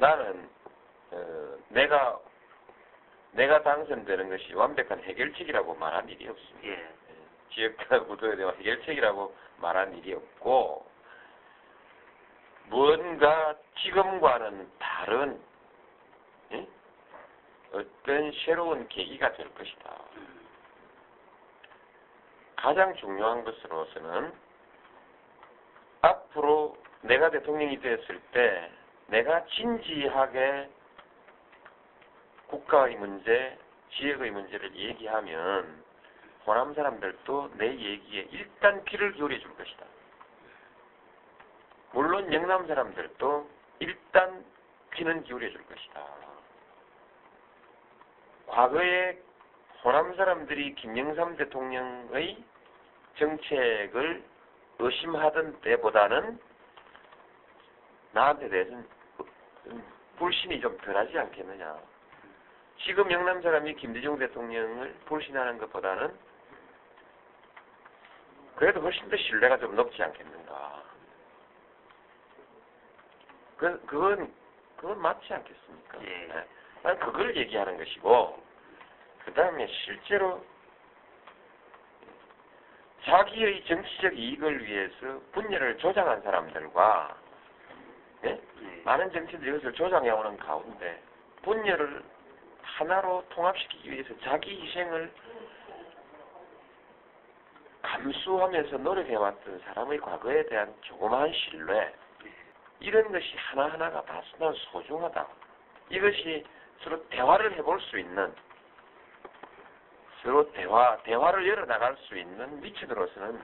나는 어, 내가 내가 당선되는 것이 완벽한 해결책이라고 말한 일이 없습니다. 예. 지역화 구도에 대한 해결책이라고 말한 일이 없고 뭔가 지금과는 다른 예? 어떤 새로운 계기가 될 것이다. 가장 중요한 것으로서는 앞으로 내가 대통령이 되었을 때 내가 진지하게 국가의 문제, 지역의 문제를 얘기하면 호남 사람들도 내 얘기에 일단 귀를 기울여 줄 것이다. 물론 영남 사람들도 일단 귀는 기울여 줄 것이다. 과거에 호남 사람들이 김영삼 대통령의 정책을 의심하던 때보다는 나한테 대해서는 불신이 좀 덜하지 않겠느냐. 지금 영남 사람이 김대중 대통령을 불신하는 것보다는 그래도 훨씬 더 신뢰가 좀 높지 않겠는가. 그, 그건, 그건 맞지 않겠습니까? 예. 네. 난 그걸 얘기하는 것이고, 그 다음에 실제로 자기의 정치적 이익을 위해서 분열을 조장한 사람들과. 많은 정치인들이 이것을 조장해 오는 가운데 분열을 하나로 통합시키기 위해서 자기 희생을 감수하면서 노력해왔던 사람의 과거에 대한 조그마한 신뢰 이런 것이 하나하나가 다난 소중하다. 이것이 서로 대화를 해볼 수 있는 서로 대화, 대화를 열어나갈 수 있는 미치들로서는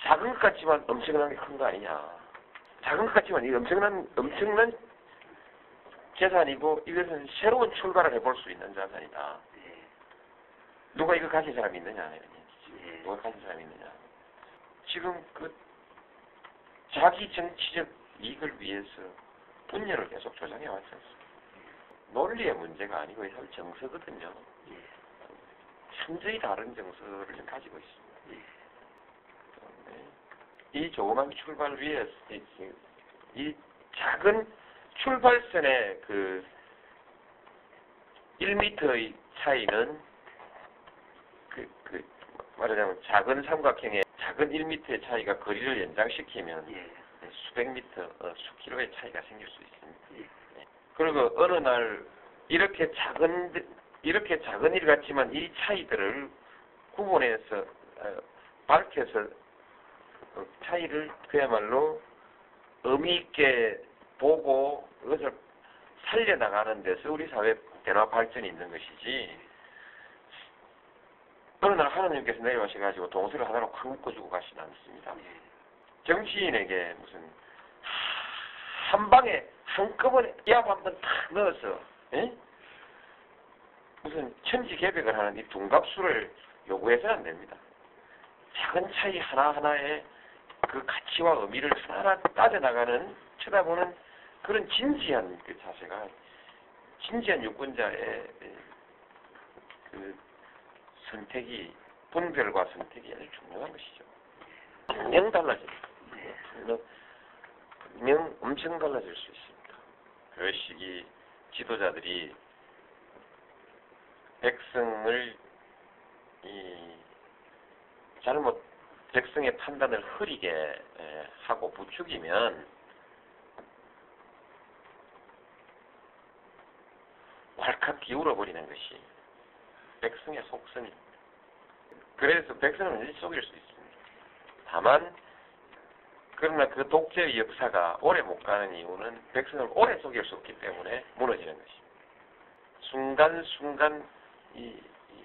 작은 것 같지만 엄청나게 큰 거 아니냐. 작은 것 같지만 이 엄청난, 엄청난 재산이고 이것은 새로운 출발을 해볼 수 있는 자산이다. 예. 누가 이거 가진 사람이 있느냐. 예. 누가 가진 사람이 있느냐. 지금 그 자기 정치적 이익을 위해서 분열을 계속 조장해 왔지 않습니까? 논리의 문제가 아니고 이건 정서거든요. 예. 완전히 다른 정서를 좀 가지고 있습니다. 네. 이 조그만 출발 위에 이, 작은 출발선의 그 1m의 차이는 그, 그 말하자면 작은 삼각형의 작은 1m의 차이가 거리를 연장시키면 예. 수백 미터, 어, 수킬로의 차이가 생길 수 있습니다. 예. 그리고 어느 날 이렇게 작은 이렇게 작은 일 같지만 이 차이들을 구분해서 어, 밝혀서 어, 차이를 그야말로 의미 있게 보고 그것을 살려나가는 데서 우리 사회 변화 발전이 있는 것이지 어느 날 하나님께서 내려오셔가지고 동서를 하나로 확 묶어주고 가시는 않습니다. 예. 정치인에게 무슨 한 방에 한꺼번에 약 한번 탁 넣어서 예? 무슨 천지 개벽을 하는 이 둔갑수를 요구해서는 안 됩니다. 작은 차이 하나하나에 그 가치와 의미를 하나하나 따져나가는 쳐다보는 그런 진지한 그 자세가 진지한 유권자의 그 선택이 분별과 선택이 아주 중요한 것이죠. 분명 달라집니다. 분명 엄청 달라질 수 있습니다. 그 시기 지도자들이 백성을 이 잘못 백성의 판단을 흐리게 에, 하고 부추기면 왈칵 기울어 버리는 것이 백성의 속성입니다. 그래서 백성은 언제든지 속일 수 있습니다. 다만 그러나 그 독재의 역사가 오래 못 가는 이유는 백성을 오래 속일 수 없기 때문에 무너지는 것입니다. 순간순간 이, 이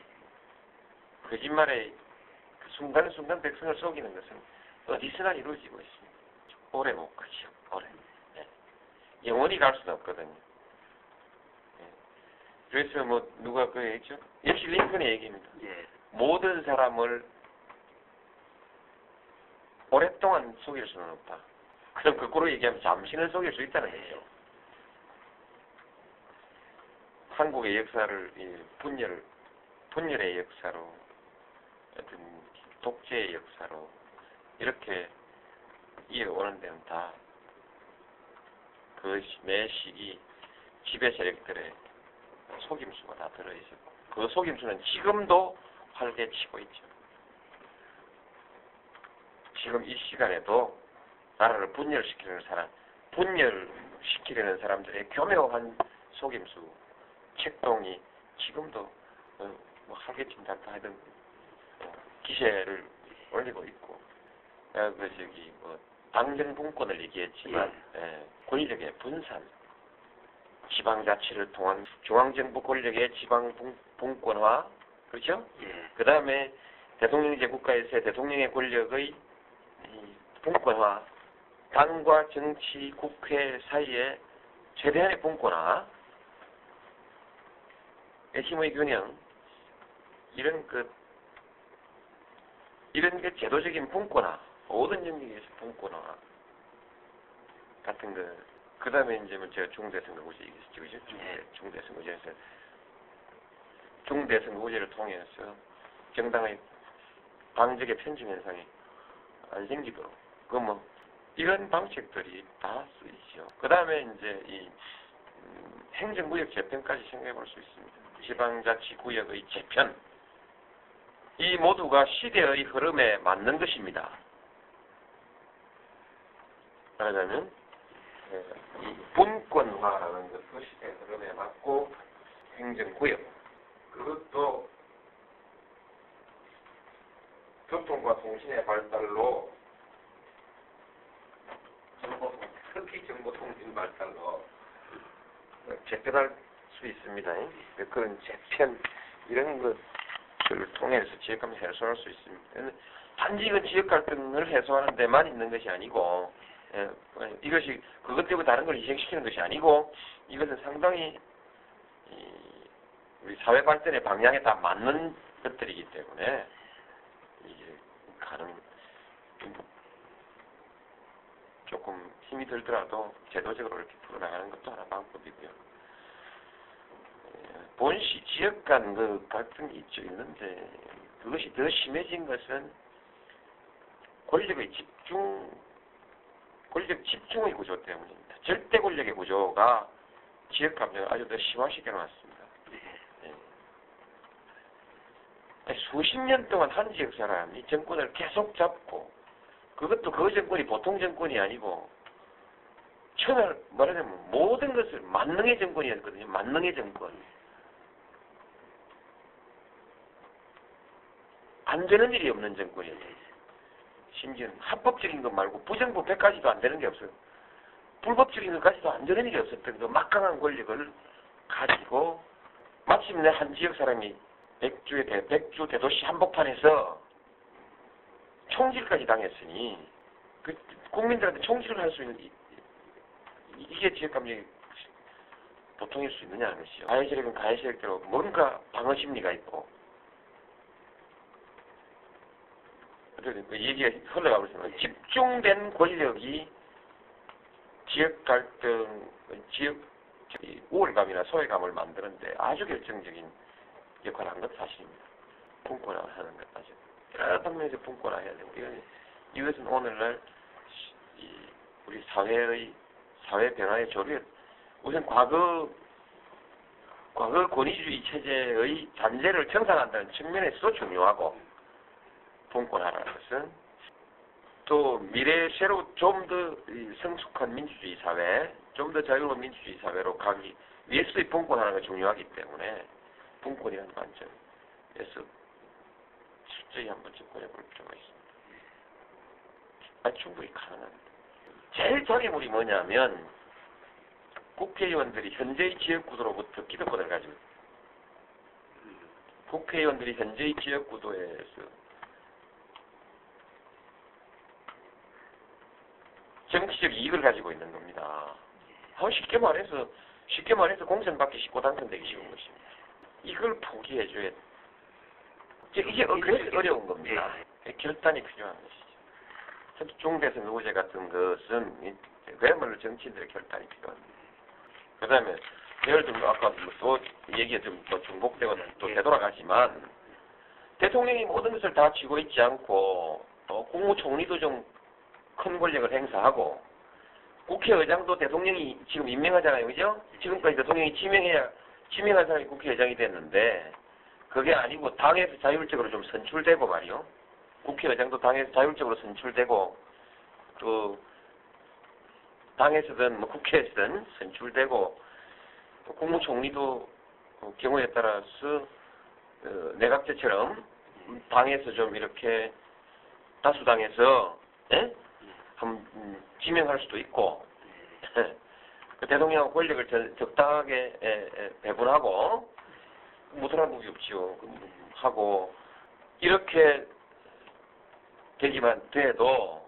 거짓말의 그 순간순간 백성을 속이는 것은 어디서나 이루어지고 있습니다. 오래 못 가죠. 오래. 예. 영원히 갈 수는 없거든요. 예. 그래서 뭐 누가 그 얘기죠? 역시 링컨의 얘기입니다. 예. 모든 사람을 오랫동안 속일 수는 없다. 그럼 거꾸로 얘기하면 잠시는 속일 수 있다는 거죠. 한국의 역사를 이 분열, 분열의 역사로 어떤 독재의 역사로 이렇게 이어오는 데는 다 그 매 시기 지배 세력들의 속임수가 다 들어있었고 그 속임수는 지금도 활개치고 있죠. 지금 이 시간에도 나라를 분열시키려는 사람, 분열시키려는 사람들의 교묘한 속임수, 책동이 지금도 어, 뭐 않다 하던 어, 기세를 올리고 있고, 어, 그 저기 뭐 당정 분권을 얘기했지만 예, 권력의 분산, 지방자치를 통한 중앙정부 권력의 지방 분- 분권화, 그렇죠? 예. 그 다음에 대통령제 국가에서의 대통령의 권력의 이 분권화, 당과 정치, 국회 사이에 최대한의 분권화, 힘의 균형, 이런 그, 이런 그 제도적인 분권화, 모든 영역에서 분권화 같은 거, 그 다음에 이제 뭐 제가 중대선거구제 얘기했죠, 그죠? 중대, 중대선거구제에서 중대선거구제를 통해서 정당의 방적의 편중 현상이 안 생기도록 그 뭐 이런 방식들이 다 쓰이죠. 그 다음에 이제 이 음, 행정구역 재편까지 생각해 볼 수 있습니다. 지방자치구역의 재편 이 모두가 시대의 흐름에 맞는 것입니다. 말하자면 예, 이 분권화라는 것도 시대 흐름에 맞고 행정구역 그것도 교통과 통신의 발달로 특히 정보통신 발달로 재편할 수 있습니다. 그런 재편 이런 것 들을 통해서 지역감을 해소할 수 있습니다. 단지 이건 지역 갈등을 해소하는 데만 있는 것이 아니고 예, 이것이 그것 때문에 다른 걸 희생시키는 것이 아니고 이것은 상당히 이, 우리 사회 발전의 방향에 다 맞는 것들이기 때문에 이게 가능 조금 힘이 들더라도 제도적으로 이렇게 풀어나가는 것도 하나 방법이고요. 예, 본시 지역 간 그 갈등이 있죠 있는데 그것이 더 심해진 것은 권력의 집중 권력 집중의 구조 때문입니다. 절대 권력의 구조가 지역 감정을 아주 더 심화시켜 놨습니다. 예. 아니, 수십 년 동안 한 지역 사람이 정권을 계속 잡고 그것도 그 정권이 보통 정권이 아니고 천을 말하자면 모든 것을 만능의 정권이었거든요. 만능의 정권. 안 되는 일이 없는 정권이었어요. 심지어는 합법적인 것 말고 부정부패까지도 안 되는 게 없어요. 불법적인 것까지도 안 되는 일이 없었던 그 막강한 권력을 가지고 마침내 한 지역 사람이 백주의 대, 백주 대도시 한복판에서 총질까지 당했으니 그 국민들한테 총질을 할 수 있는 이게 지역 감정이 보통일 수 있느냐는 것이죠. 가해 세력은 가해 세력대로 뭔가 방어 심리가 있고 그 얘기가 흘러가고 있습니다. 집중된 권력이 지역 갈등, 지역 이 우월감이나 소외감을 만드는데 아주 결정적인 역할을 한 것 사실입니다. 분권화 하는 것 아주 여러 방면에서 분권화 해야 되고 이건, 이것은 오늘날 우리 사회의 사회 변화의 조류 우선 과거 과거 권위주의 체제의 잔재를 청산한다는 측면에서도 중요하고 분권화라는 것은 또 미래 새로 좀 더 성숙한 민주주의 사회, 좀 더 자유로운 민주주의 사회로 가기 위해서의 분권화는 중요하기 때문에 분권이라는 관점에서 철저히 한번 접근해 볼 필요가 있습니다. 아, 충분히 가능합니다. 제일 장애물이 뭐냐면 국회의원들이 현재의 지역구도로부터 기득권을 가지고. 국회의원들이 현재의 지역구도에서 정치적 이익을 가지고 있는 겁니다. 아, 쉽게 말해서 쉽게 말해서 공천 받기 쉽고 당선되기 쉬운 것입니다. 이걸 포기해 줘야 돼. 이제 이게 어- 그래서 어려운 겁니다. 결단이 필요한 것이죠. 중대선 의제 같은 것은 이- 그야말로 정치인들의 결단이 필요합니다. 그 다음에 예를 들면 아까 뭐또 얘기가 좀또 중복되고 또 되돌아가지만 대통령이 모든 것을 다 쥐고 있지 않고 어, 국무총리도 좀 큰 권력을 행사하고 국회의장도 대통령이 지금 임명하잖아요, 그죠? 지금까지 대통령이 지명해야 지명한 사람이 국회의장이 됐는데 그게 아니고 당에서 자율적으로 좀 선출되고 말이요. 국회의장도 당에서 자율적으로 선출되고 또 당에서든 뭐 국회에서든 선출되고 또 국무총리도 어, 경우에 따라서 어, 내각제처럼 당에서 좀 이렇게 다수당에서 예? 한 음, 지명할 수도 있고 그 대통령 권력을 적- 적당하게 에, 에, 배분하고 무슨한 법이 없지요. 그, 음, 하고 이렇게 되기만 돼도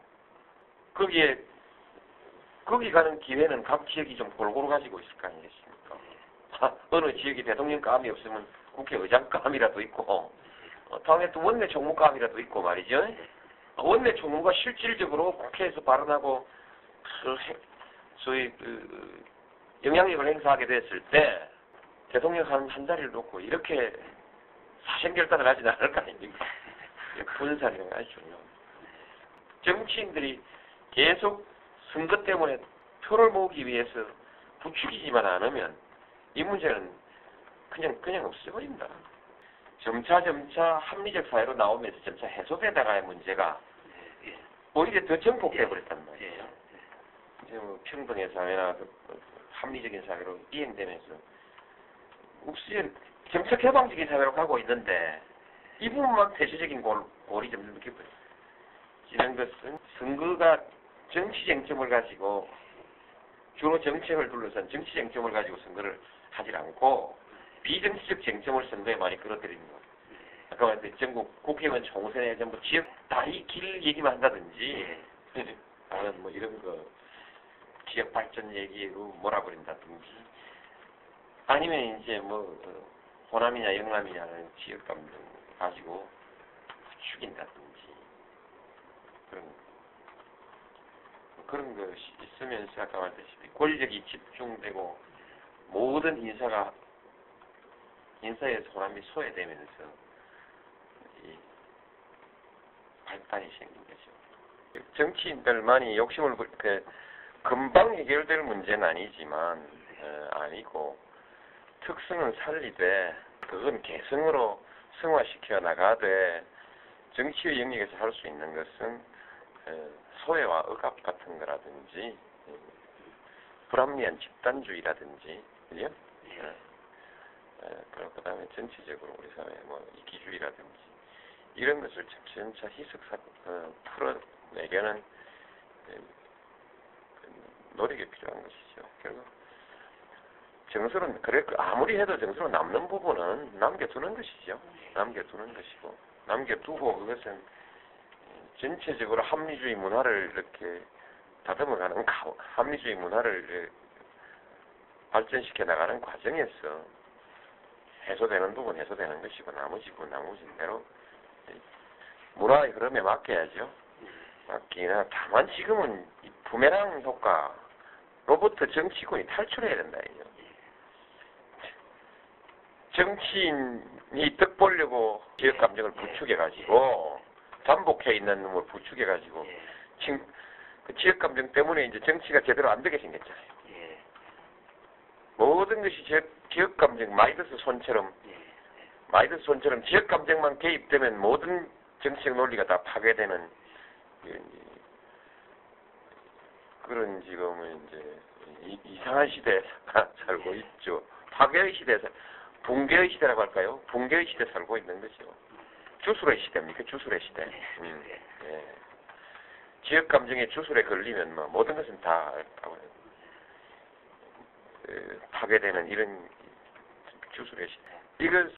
거기에 거기 가는 기회는 각 지역이 좀 골고루 가지고 있을 거 아니겠습니까? 아, 어느 지역이 대통령 감이 없으면 국회의장 감이라도 있고 어, 당에 또 원내 총무감이라도 있고 말이죠. 원내 총무가 실질적으로 국회에서 발언하고 그 해- 소위 그 영향력을 행사하게 됐을 때 대통령 한, 한 자리를 놓고 이렇게 사생결단을 하진 않을 거 아닙니까? 게 아주 중요합니다. 정치인들이 계속 선거 때문에 표를 모으기 위해서 부추기지만 않으면 이 문제는 그냥 그냥 없어버린다. 점차 점차 합리적 사회로 나오면서 점차 해소되다가의 문제가 오히려 더 전폭돼 버렸단 말이에요. 이제 뭐 평등의 사회나 그 합리적인 사회로 이행되면서 혹시 정책 개방적인 사회로 가고 있는데 이 부분만 폐쇄적인 골, 골이 점점 느껴버려요. 이런 것은 선거가 정치 쟁점을 가지고 주로 정책을 둘러싼 정치 쟁점을 가지고 선거를 하질 않고 비정치적 쟁점을 선거에 많이 끌어들이는 거예요. 아까 말했듯이 전국 국회의원 총선에 전부 지역 다리 길 얘기만 한다든지. 아니면 뭐 이런 거 지역 발전 얘기로 몰아버린다든지. 아니면 이제 뭐 어, 호남이냐 영남이냐는 지역 감정 가지고 죽인다든지. 그런 그런 것이 있으면서 아까 말했다시피 권력이 집중되고 모든 인사가 인사에서 호남이 소외되면서 이 발단이 생긴 거죠. 정치인들만이 욕심을 때 금방 해결될 문제는 아니지만 어, 아니고 특성은 살리되 그건 개성으로 승화시켜 나가되 정치의 영역에서 할 수 있는 것은 어, 소외와 억압 같은 거라든지 음, 불합리한 집단주의라든지 그죠? 어, 어, 그리고 그 다음에 전체적으로 우리 사회 뭐 이기주의라든지 이런 것을 점차 희석사 어, 풀어내려는 그, 그 노력이 필요한 것이죠. 결국 정서는 그래 아무리 해도 정서로 남는 부분은 남겨두는 것이죠. 남겨두는 것이고 남겨두고 그것은 전체적으로 합리주의 문화를 이렇게 다듬어가는 가- 합리주의 문화를 발전시켜 나가는 과정에서 해소되는 부분 해소되는 것이고 나머지 부분 나머지는 대로 문화의 흐름에 맡겨야죠. 맡기나 다만 지금은 이 부메랑 효과로부터 정치권이 탈출해야 된다 이죠. 정치인이 득 보려고 지역 감정을 부추겨 가지고 잠복해 있는 놈을 부추겨 가지고 지금 그 지역 감정 때문에 이제 정치가 제대로 안 되게 생겼잖아요. 모든 것이 지역, 지역 감정 마이더스 손처럼 마이더스 손처럼 지역 감정만 개입되면 모든 정치적 논리가 다 파괴되는 그런 지금은 이제 이- 이상한 시대에 살고 있죠. 파괴의 시대에서 붕괴의 시대라고 할까요? 붕괴의 시대 에 살고 있는 거죠. 주술의 시대입니까? 주술의 시대. 음, 예. 지역 감정의 주술에 걸리면 뭐 모든 것은 다 어, 파괴되는 이런 주술의 시대. 이것